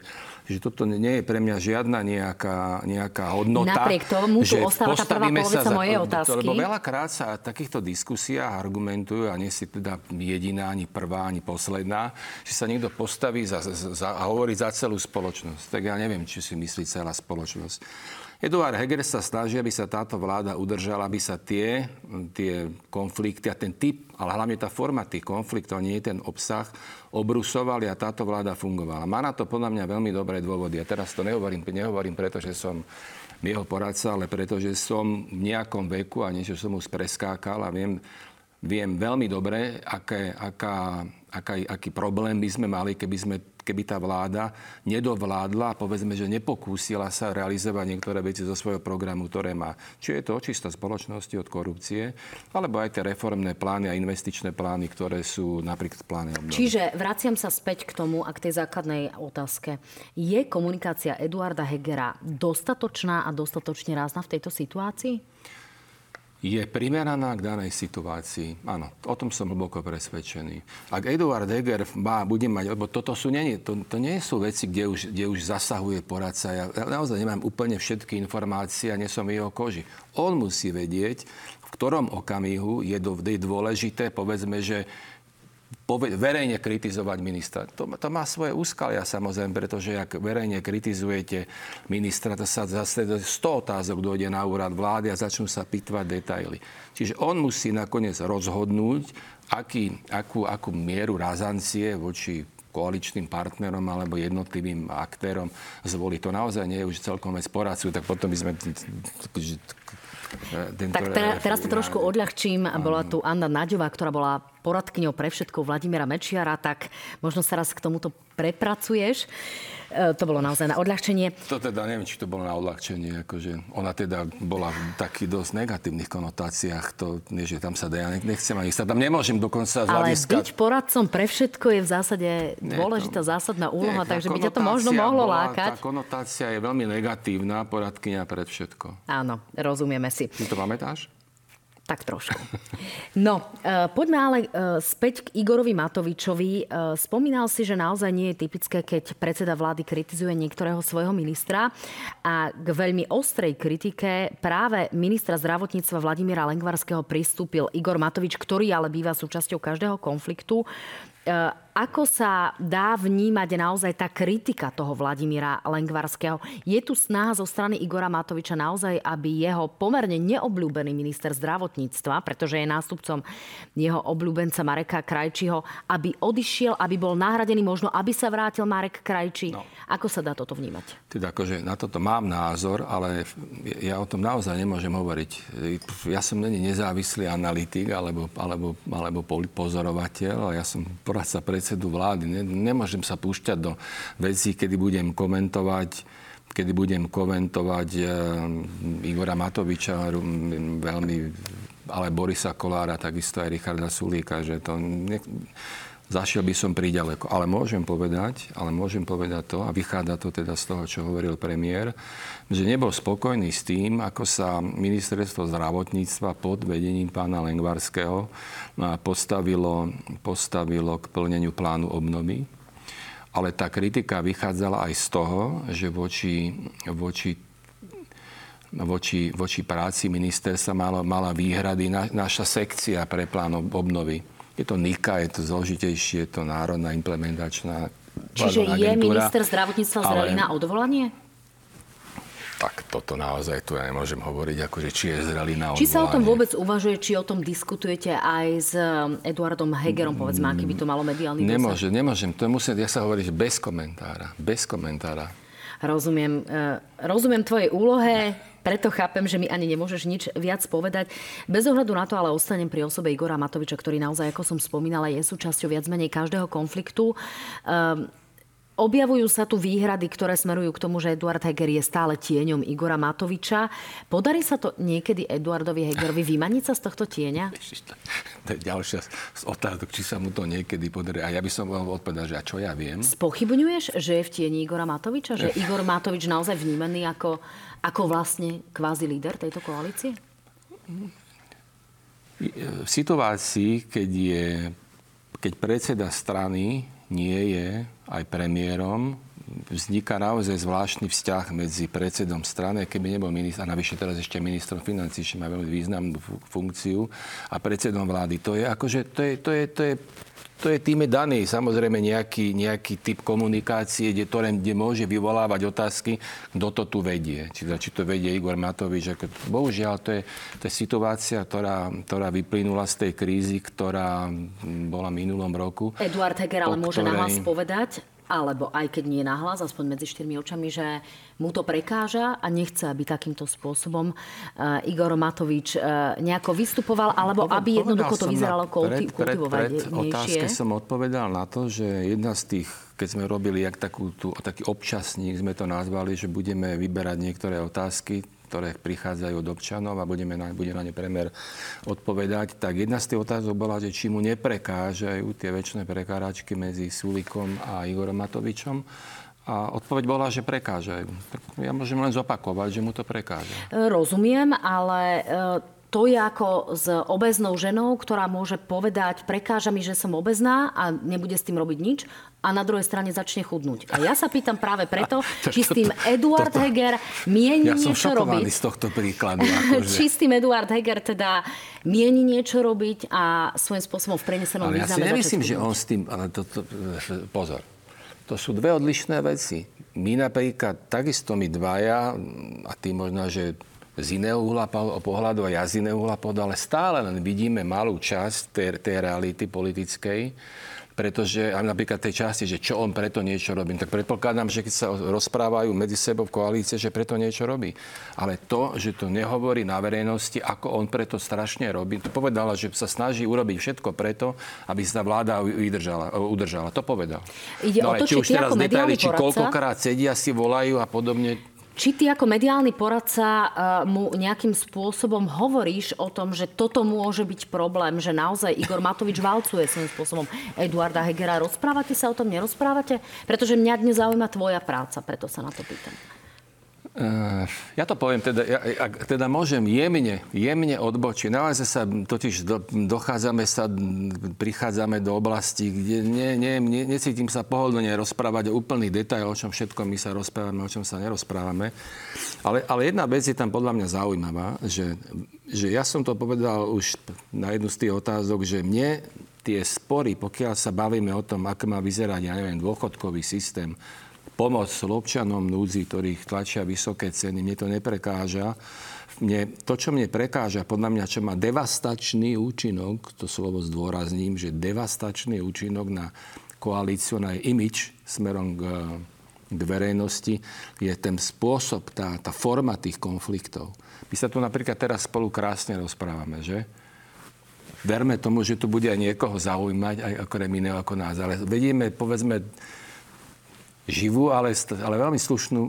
že toto nie je pre mňa žiadna nejaká, nejaká hodnota. Napriek tomu tu ostáva tá prvá polovica za, mojej otázky. Lebo veľakrát sa v takýchto diskusiách argumentujú, a nie si teda jediná, ani prvá, ani posledná, že sa niekto postaví za, za, a hovorí za celú spoločnosť. Tak ja neviem, či si myslí celá spoločnosť. Eduard Heger sa snaží, aby sa táto vláda udržala, aby sa tie, tie konflikty a ten typ, ale hlavne tá forma tých konfliktov, nie ten obsah, obrusovali a táto vláda fungovala. Má na to podľa mňa veľmi dobré dôvody. A teraz to nehovorím, nehovorím preto, že som jeho poradca, ale preto, že som v nejakom veku a niečo som už preskákal a viem, viem veľmi dobre, aké, aká, aká, aký problém by sme mali, keby sme keby tá vláda nedovládla a povedzme, že nepokúsila sa realizovať niektoré veci zo svojho programu, ktoré má. Či je to očista spoločnosti od korupcie, alebo aj tie reformné plány a investičné plány, ktoré sú napríklad plány obnovy. Čiže vraciam sa späť k tomu a k tej základnej otázke. Je komunikácia Eduarda Hegera dostatočná a dostatočne rázna v tejto situácii? Je primeraná k danej situácii. Áno, o tom som hlboko presvedčený. Ak Eduard Heger má, bude mať, lebo toto sú, nie, to, to nie sú veci, kde už, kde už zasahuje poradca. Ja naozaj nemám úplne všetky informácie a nie som v jeho koži. On musí vedieť, v ktorom okamihu je, do, je dôležité, povedzme, že verejne kritizovať ministra. To, to má svoje úskalia samozrejme, pretože ak verejne kritizujete ministra, to sa zase 100 otázok dojde na úrad vlády a začnú sa pitvať detaily. Čiže on musí nakoniec rozhodnúť, aký, akú, akú mieru razancie voči koaličným partnerom alebo jednotlivým aktérom zvolí. To naozaj nie je už celkom aj poradcu, tak potom by sme tak teraz to trošku odľahčím. Bola tu Anna Naďová, ktorá bola poradkyňou pre všetko Vladimíra Mečiara, tak možno sa raz k tomuto prepracuješ. E, to bolo naozaj na odľahčenie. To teda neviem, či to bolo na odľahčenie. Akože ona teda bola v takých dosť negatívnych konotáciách. To nie, že tam sa ja nechcem ani sa tam nemôžem dokonca Ale byť poradcom pre všetko je v zásade dôležitá to, zásadná úloha, nie, takže by ťa to možno mohlo bola, lákať. Tá konotácia je veľmi negatívna, poradkynia pred všetko. Áno, rozumieme si. Ty to pamätáš? Tak trošku. No, e, poďme ale e, späť k Igorovi Matovičovi. E, spomínal si, že naozaj nie je typické, keď predseda vlády kritizuje niektorého svojho ministra. A k veľmi ostrej kritike práve ministra zdravotníctva Vladimíra Lengvarského pristúpil Igor Matovič, ktorý ale býva súčasťou každého konfliktu. Ako sa dá vnímať naozaj tá kritika toho Vladimíra Lengvarského? Je tu snaha zo strany Igora Matoviča naozaj, aby jeho pomerne neobľúbený minister zdravotníctva, pretože je nástupcom jeho obľúbenca Mareka Krajčího, aby odišiel, aby bol nahradený, možno aby sa vrátil Marek Krajčí. No. Ako sa dá toto vnímať? Teda akože na toto mám názor, ale ja o tom naozaj nemôžem hovoriť. Ja som není nezávislý analytik alebo, alebo, alebo pozorovateľ, ja som poradca pre predsedu vlády. Nemôžem sa púšťať do vecí, kedy budem komentovať kedy budem komentovať eh, Igora Matoviča, veľmi, ale Borisa Kolára, takisto aj Richarda Sulíka, že to ne, zašiel by som príďaleko. Ale môžem povedať, ale môžem povedať to, a vychádza to teda z toho, čo hovoril premiér, že nebol spokojný s tým, ako sa ministerstvo zdravotníctva pod vedením pána Lengvarského postavilo, postavilo k plneniu plánu obnovy. Ale tá kritika vychádzala aj z toho, že voči, voči voči, voči práci ministerstva mala, mala výhrady na, naša sekcia pre plán obnovy. Je to NIKA, je to zložitejšie, je to národná implementačná Čiže je minister zdravotníctva zrelý na odvolanie? tak toto naozaj tu ja nemôžem hovoriť, akože či je zrelý na Či sa o tom vôbec uvažuje, či o tom diskutujete aj s um, Eduardom Hegerom, povedzme, aký by to malo mediálny Nemôže, dosah? nemôžem. To musím, ja sa hovorí, že bez komentára. Bez komentára. Rozumiem, uh, rozumiem tvojej úlohe, preto chápem, že mi ani nemôžeš nič viac povedať. Bez ohľadu na to ale ostanem pri osobe Igora Matoviča, ktorý naozaj, ako som spomínala, je súčasťou viac menej každého konfliktu. Um, Objavujú sa tu výhrady, ktoré smerujú k tomu, že Eduard Heger je stále tieňom Igora Matoviča. Podarí sa to niekedy Eduardovi Hegerovi vymaniť sa z tohto tieňa? To je ďalšia z otázok, či sa mu to niekedy podarí. A ja by som mohol odpovedať, že a čo ja viem. Spochybňuješ, že je v tieni Igora Matoviča? Že Igor Matovič naozaj vnímaný ako, ako vlastne kvázi líder tejto koalície? V situácii, keď, je, keď predseda strany nie je aj premiérom, vzniká naozaj zvláštny vzťah medzi predsedom strany, keby nebol minister, a navyše teraz ešte ministrom financí, čo má veľmi významnú funkciu, a predsedom vlády. To je akože, to je, to je, to je to je tým daný samozrejme nejaký, nejaký typ komunikácie, kde, ktoré, kde môže vyvolávať otázky, kto to tu vedie. Či, či to vedie Igor Matovič. Ako, bohužiaľ, to je, to je situácia, ktorá, ktorá vyplynula z tej krízy, ktorá bola minulom roku. Eduard Heger ale môže ktorej... na vás povedať, alebo aj keď nie nahlas, aspoň medzi štyrmi očami, že mu to prekáža a nechce, aby takýmto spôsobom uh, Igor Matovič uh, nejako vystupoval, alebo Poved, aby jednoducho to vyzeralo kulti- pred, pred, pred otázke som odpovedal na to, že jedna z tých, keď sme robili jak takú, tú, taký občasník, sme to nazvali, že budeme vyberať niektoré otázky, ktoré prichádzajú od občanov a budeme na, bude na ne premer odpovedať, tak jedna z tých otázok bola, že či mu neprekážajú tie väčšie prekáračky medzi Sulikom a Igorom Matovičom. A odpoveď bola, že prekážajú. Ja môžem len zopakovať, že mu to prekáža. Rozumiem, ale to je ako s obeznou ženou, ktorá môže povedať, prekáža mi, že som obezná a nebude s tým robiť nič a na druhej strane začne chudnúť. A ja sa pýtam práve preto, či s tým Eduard toto, Heger mieni ja niečo robiť. z tohto príkladu. Akože. či s tým Eduard Heger teda mieni niečo robiť a svojím spôsobom v prenesenom ale význame ja si nemyslím, že on s tým... Ale to, to, pozor. To sú dve odlišné veci. My napríklad, takisto my dvaja, a ty možno, že z iného uhla pohľadu a ja z iného uhla pohľadu, ale stále len vidíme malú časť tej, tej reality politickej, pretože a napríklad tej časti, že čo on preto niečo robí, tak predpokladám, že keď sa rozprávajú medzi sebou v koalície, že preto niečo robí. Ale to, že to nehovorí na verejnosti, ako on preto strašne robí, to povedala, že sa snaží urobiť všetko preto, aby sa vláda udržala. udržala. To povedal. Ide no, o to, či, či už teraz detaily, či koľkokrát sedia, si volajú a podobne, či ty ako mediálny poradca uh, mu nejakým spôsobom hovoríš o tom, že toto môže byť problém, že naozaj Igor Matovič valcuje svojím spôsobom Eduarda Hegera. Rozprávate sa o tom, nerozprávate? Pretože mňa dnes zaujíma tvoja práca, preto sa na to pýtam. Ja to poviem, teda, ja, ak teda môžem jemne, jemne odbočiť. Naozaj sa totiž do, dochádzame sa, prichádzame do oblasti, kde ne, ne, ne, necítim sa pohodlne rozprávať o úplných detail, o čom všetko my sa rozprávame, o čom sa nerozprávame. Ale, ale jedna vec je tam podľa mňa zaujímavá, že, že ja som to povedal už na jednu z tých otázok, že mne tie spory, pokiaľ sa bavíme o tom, ako má vyzerať, ja neviem, dôchodkový systém, pomoc občanom núdzi, ktorých tlačia vysoké ceny, mne to neprekáža. Mne, to, čo mne prekáža, podľa mňa, čo má devastačný účinok, to slovo zdôrazním, že devastačný účinok na koalíciu, na jej imič smerom k, k verejnosti, je ten spôsob, tá, tá forma tých konfliktov. My sa tu napríklad teraz spolu krásne rozprávame, že? Verme tomu, že to bude aj niekoho zaujímať, aj okrem iného ako nás. Ale vedieme, povedzme, živú, ale, ale veľmi slušnú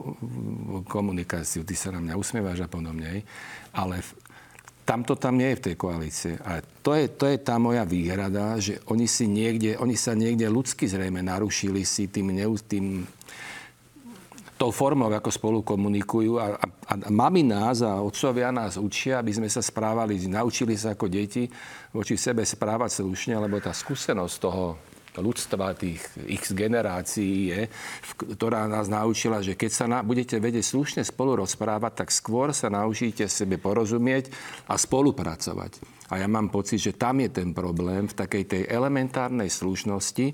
komunikáciu. Ty sa na mňa usmievaš a podobne. Ale tamto tam nie je v tej koalície. A to je, to je tá moja výhrada, že oni, si niekde, oni sa niekde ľudsky zrejme narušili si tým, tým tou formou, ako spolu komunikujú. A, a, a mami nás a otcovia nás učia, aby sme sa správali, naučili sa ako deti voči sebe správať slušne, lebo tá skúsenosť toho ľudstva, tých x generácií je, ktorá nás naučila, že keď sa na, budete vedieť slušne spolu rozprávať, tak skôr sa naučíte sebe porozumieť a spolupracovať. A ja mám pocit, že tam je ten problém v takej tej elementárnej slušnosti,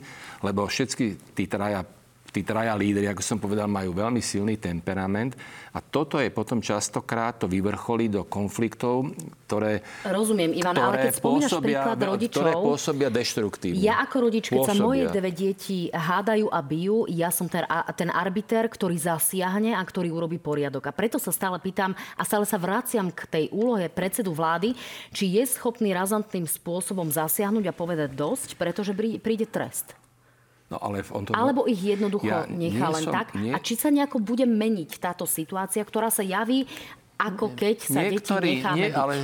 lebo všetky tí traja tí traja lídry, ako som povedal, majú veľmi silný temperament a toto je potom častokrát to vyvrcholí do konfliktov, ktoré Rozumiem, Ivan, ale keď spomínaš pôsobia, príklad rodičov... Ktoré pôsobia deštruktívne. Ja ako rodič, keď pôsobia. sa moje dve deti hádajú a bijú, ja som ten, ten arbiter, ktorý zasiahne a ktorý urobí poriadok. A preto sa stále pýtam a stále sa vraciam k tej úlohe predsedu vlády, či je schopný razantným spôsobom zasiahnuť a povedať dosť, pretože príde trest. No, ale on to... Alebo ich jednoducho ja nechá len som, tak? Nie... A či sa nejako bude meniť táto situácia, ktorá sa javí ako keď sa niektorí, deti necháme nie, ale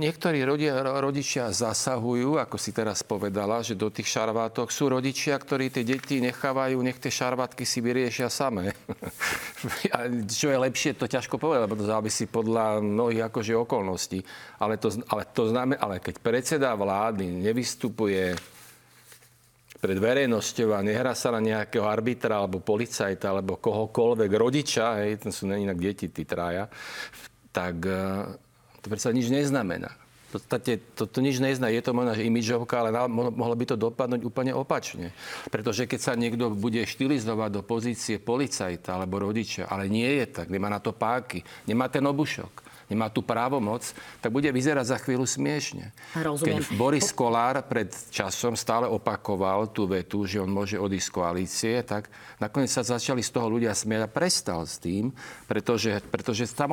niektorí rodia, rodičia zasahujú, ako si teraz povedala, že do tých šarvátok sú rodičia, ktorí tie deti nechávajú, nech tie šarvátky si vyriešia samé. A čo je lepšie, to ťažko povedať, lebo to závisí podľa mnohých akože okolností. Ale to, ale to znamená, ale keď predseda vlády nevystupuje pred verejnosťou a nehrá sa na nejakého arbitra alebo policajta alebo kohokoľvek, rodiča, hej, to sú inak deti, tí traja, tak eh, to predsa nič neznamená. V podstate to, to nič nezná. Je to možno imidžovka, ale mohlo by to dopadnúť úplne opačne. Pretože keď sa niekto bude štilizovať do pozície policajta alebo rodiča, ale nie je tak, nemá na to páky, nemá ten obušok, nemá tú právomoc, tak bude vyzerať za chvíľu smiešne. Rozumiem. Keď Boris Kolár pred časom stále opakoval tú vetu, že on môže odísť z koalície, tak nakoniec sa začali z toho ľudia smieť a prestal s tým, pretože, pretože tá,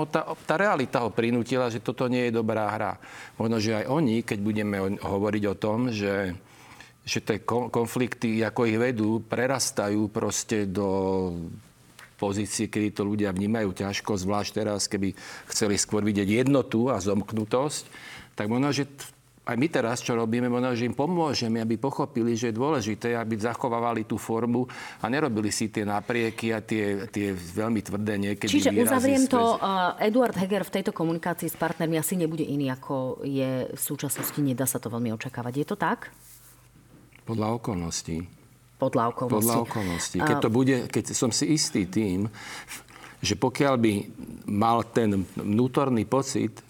tá realita ho prinútila, že toto nie je dobrá hra. Možno, že aj oni, keď budeme hovoriť o tom, že že tie konflikty, ako ich vedú, prerastajú proste do pozície, kedy to ľudia vnímajú ťažko, zvlášť teraz, keby chceli skôr vidieť jednotu a zomknutosť, tak možno, že aj my teraz, čo robíme, možno, že im pomôžeme, aby pochopili, že je dôležité, aby zachovávali tú formu a nerobili si tie naprieky a tie, tie veľmi tvrdé niekedy Čiže uzavriem to, uh, Eduard Heger v tejto komunikácii s partnermi asi nebude iný, ako je v súčasnosti. Nedá sa to veľmi očakávať. Je to tak? Podľa okolností podľa okolností. Podľa okolností. Keď, to bude, keď som si istý tým, že pokiaľ by mal ten vnútorný pocit,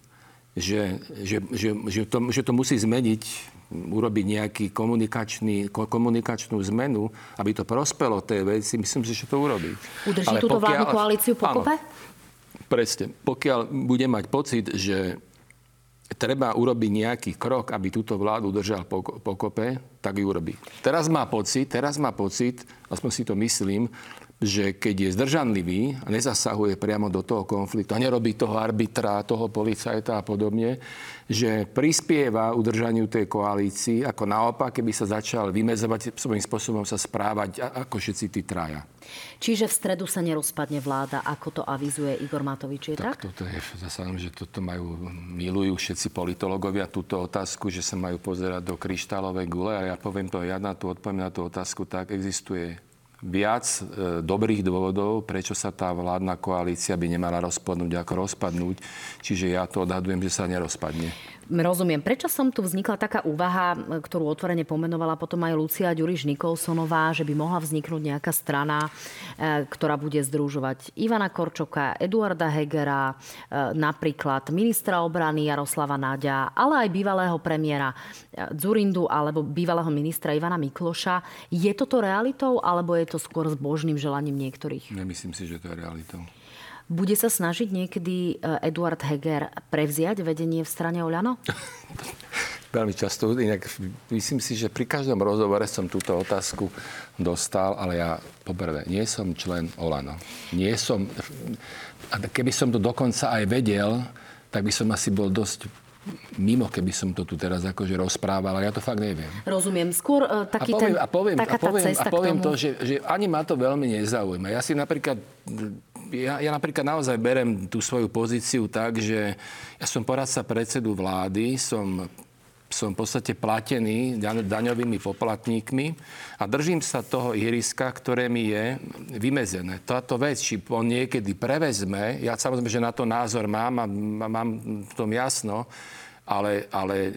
že, že, že, že, to, že to musí zmeniť, urobiť komunikačný, komunikačnú zmenu, aby to prospelo tej veci, myslím si, že to urobí. Udrží Ale túto pokiaľ, vládnu koalíciu pokope? Presne. Pokiaľ bude mať pocit, že treba urobiť nejaký krok, aby túto vládu držal pokope, tak ju urobí. Teraz má pocit, teraz má pocit, aspoň si to myslím, že keď je zdržanlivý a nezasahuje priamo do toho konfliktu a nerobí toho arbitra, toho policajta a podobne, že prispieva udržaniu tej koalícii, ako naopak, keby sa začal vymezovať, svojím spôsobom sa správať ako všetci tí traja. Čiže v stredu sa nerozpadne vláda, ako to avizuje Igor Matovič, je tak? tak? Toto je, zase, že toto majú, milujú všetci politológovia túto otázku, že sa majú pozerať do kryštálovej gule a ja poviem to, ja na tú odpoviem na tú otázku tak, existuje viac e, dobrých dôvodov, prečo sa tá vládna koalícia by nemala rozpadnúť ako rozpadnúť. Čiže ja to odhadujem, že sa nerozpadne. Rozumiem. Prečo som tu vznikla taká úvaha, ktorú otvorene pomenovala potom aj Lucia Ďuriš Nikolsonová, že by mohla vzniknúť nejaká strana, e, ktorá bude združovať Ivana Korčoka, Eduarda Hegera, e, napríklad ministra obrany Jaroslava Náďa, ale aj bývalého premiéra e, Zurindu alebo bývalého ministra Ivana Mikloša. Je toto realitou alebo je to skôr zbožným želaním niektorých? Nemyslím si, že to je realitou. Bude sa snažiť niekedy e, Eduard Heger prevziať vedenie v strane Oľano? Veľmi často. Inak myslím si, že pri každom rozhovore som túto otázku dostal, ale ja poprvé nie som člen Olano. Nie som... A keby som to dokonca aj vedel, tak by som asi bol dosť mimo, keby som to tu teraz akože rozprával, ale ja to fakt neviem. Rozumiem. Skôr uh, taký a poviem, ten, a poviem, taká a poviem, a poviem to, že, že ani ma to veľmi nezaujíma. Ja si napríklad ja, ja napríklad naozaj berem tú svoju pozíciu tak, že ja som poradca predsedu vlády, som som v podstate platený daňovými poplatníkmi a držím sa toho ihriska, ktoré mi je vymezené. Táto vec, či on niekedy prevezme, ja samozrejme, že na to názor mám a mám v tom jasno, ale, ale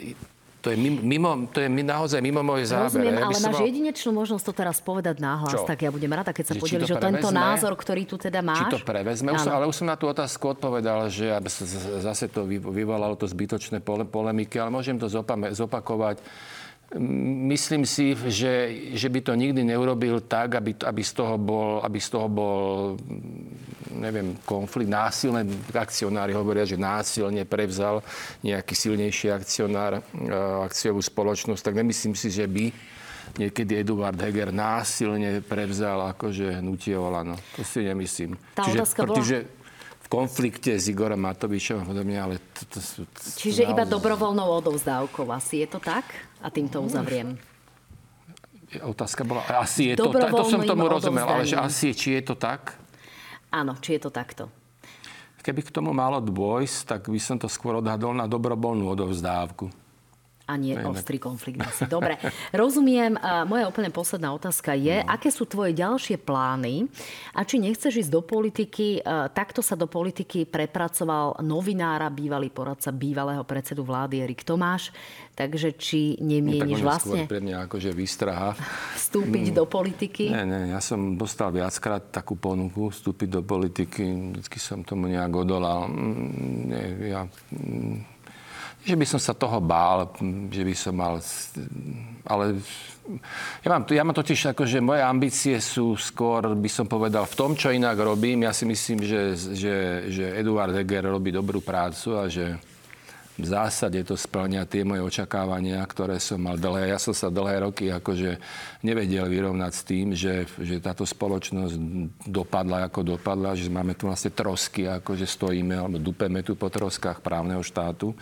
to je, mimo, to je naozaj mimo môj záber. Rozumiem, ale máš mal... jedinečnú možnosť to teraz povedať náhlas, Čo? tak ja budem rada, keď sa podeliš o tento názor, ktorý tu teda máš. Či to prevezme, už som, ale už som na tú otázku odpovedal, že zase to vyvolalo to zbytočné polemiky, ale môžem to zopakovať Myslím si, že, že by to nikdy neurobil tak, aby, aby, z toho bol, aby z toho bol neviem, konflikt. Násilné akcionári hovoria, že násilne prevzal nejaký silnejší akcionár e, akciovú spoločnosť, tak nemyslím si, že by niekedy Eduard Heger násilne prevzal akože hnutie Olano. To si nemyslím. Tá Čiže, pretože v konflikte s Igorom Matovičom a podobne, ale to, to, to, to Čiže naozaj... iba dobrovoľnou odovzdávkou asi, je to tak? A týmto uzavriem. Otázka bola, asi je to tak, to som tomu rozumel, ale že asi, či je to tak? Áno, či je to takto. Keby k tomu malo dôjsť, tak by som to skôr odhadol na dobrovoľnú odovzdávku a nie Nejme. ostrý konflikt. Asi. Dobre, rozumiem. Moja úplne posledná otázka je, no. aké sú tvoje ďalšie plány a či nechceš ísť do politiky. Takto sa do politiky prepracoval novinára, bývalý poradca bývalého predsedu vlády Erik Tomáš. Takže či nemieniš no, vlastne... pre mňa akože výstraha. Vstúpiť mm. do politiky? Nie, nie, ja som dostal viackrát takú ponuku vstúpiť do politiky. Vždycky som tomu nejak odolal. Mm, nie, ja mm, že by som sa toho bál, že by som mal... Ale ja mám, ja mám totiž ako, že moje ambície sú skôr, by som povedal, v tom, čo inak robím. Ja si myslím, že, že, že Eduard Heger robí dobrú prácu a že v zásade to splňa tie moje očakávania, ktoré som mal dlhé. Ja som sa dlhé roky akože nevedel vyrovnať s tým, že, že táto spoločnosť dopadla ako dopadla, že máme tu vlastne trosky, akože stojíme alebo dupeme tu po troskách právneho štátu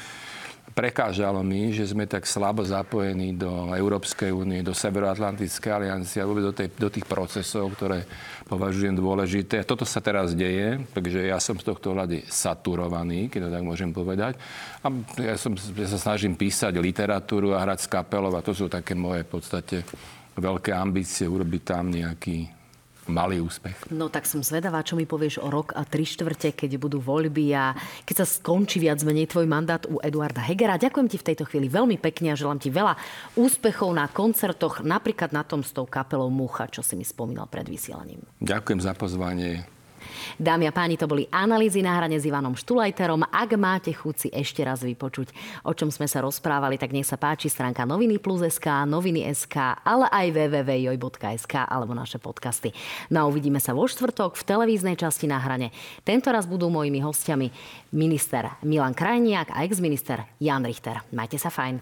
prekážalo mi, že sme tak slabo zapojení do Európskej únie, do Severoatlantickej aliancie a vôbec do, tej, do tých procesov, ktoré považujem dôležité. Toto sa teraz deje, takže ja som z tohto hľady saturovaný, keď to tak môžem povedať. A ja, som, ja sa snažím písať literatúru a hrať s kapelov a to sú také moje v podstate veľké ambície urobiť tam nejaký malý úspech. No tak som zvedavá, čo mi povieš o rok a tri štvrte, keď budú voľby a keď sa skončí viac menej tvoj mandát u Eduarda Hegera. Ďakujem ti v tejto chvíli veľmi pekne a želám ti veľa úspechov na koncertoch, napríklad na tom s tou kapelou Mucha, čo si mi spomínal pred vysielaním. Ďakujem za pozvanie. Dámy a páni, to boli analýzy na hrane s Ivanom Štulajterom. Ak máte chuť ešte raz vypočuť, o čom sme sa rozprávali, tak nech sa páči stránka noviny plus SK, noviny SK, ale aj www.joj.sk alebo naše podcasty. No a uvidíme sa vo štvrtok v televíznej časti na hrane. Tento raz budú mojimi hostiami minister Milan Krajniak a ex-minister Jan Richter. Majte sa fajn.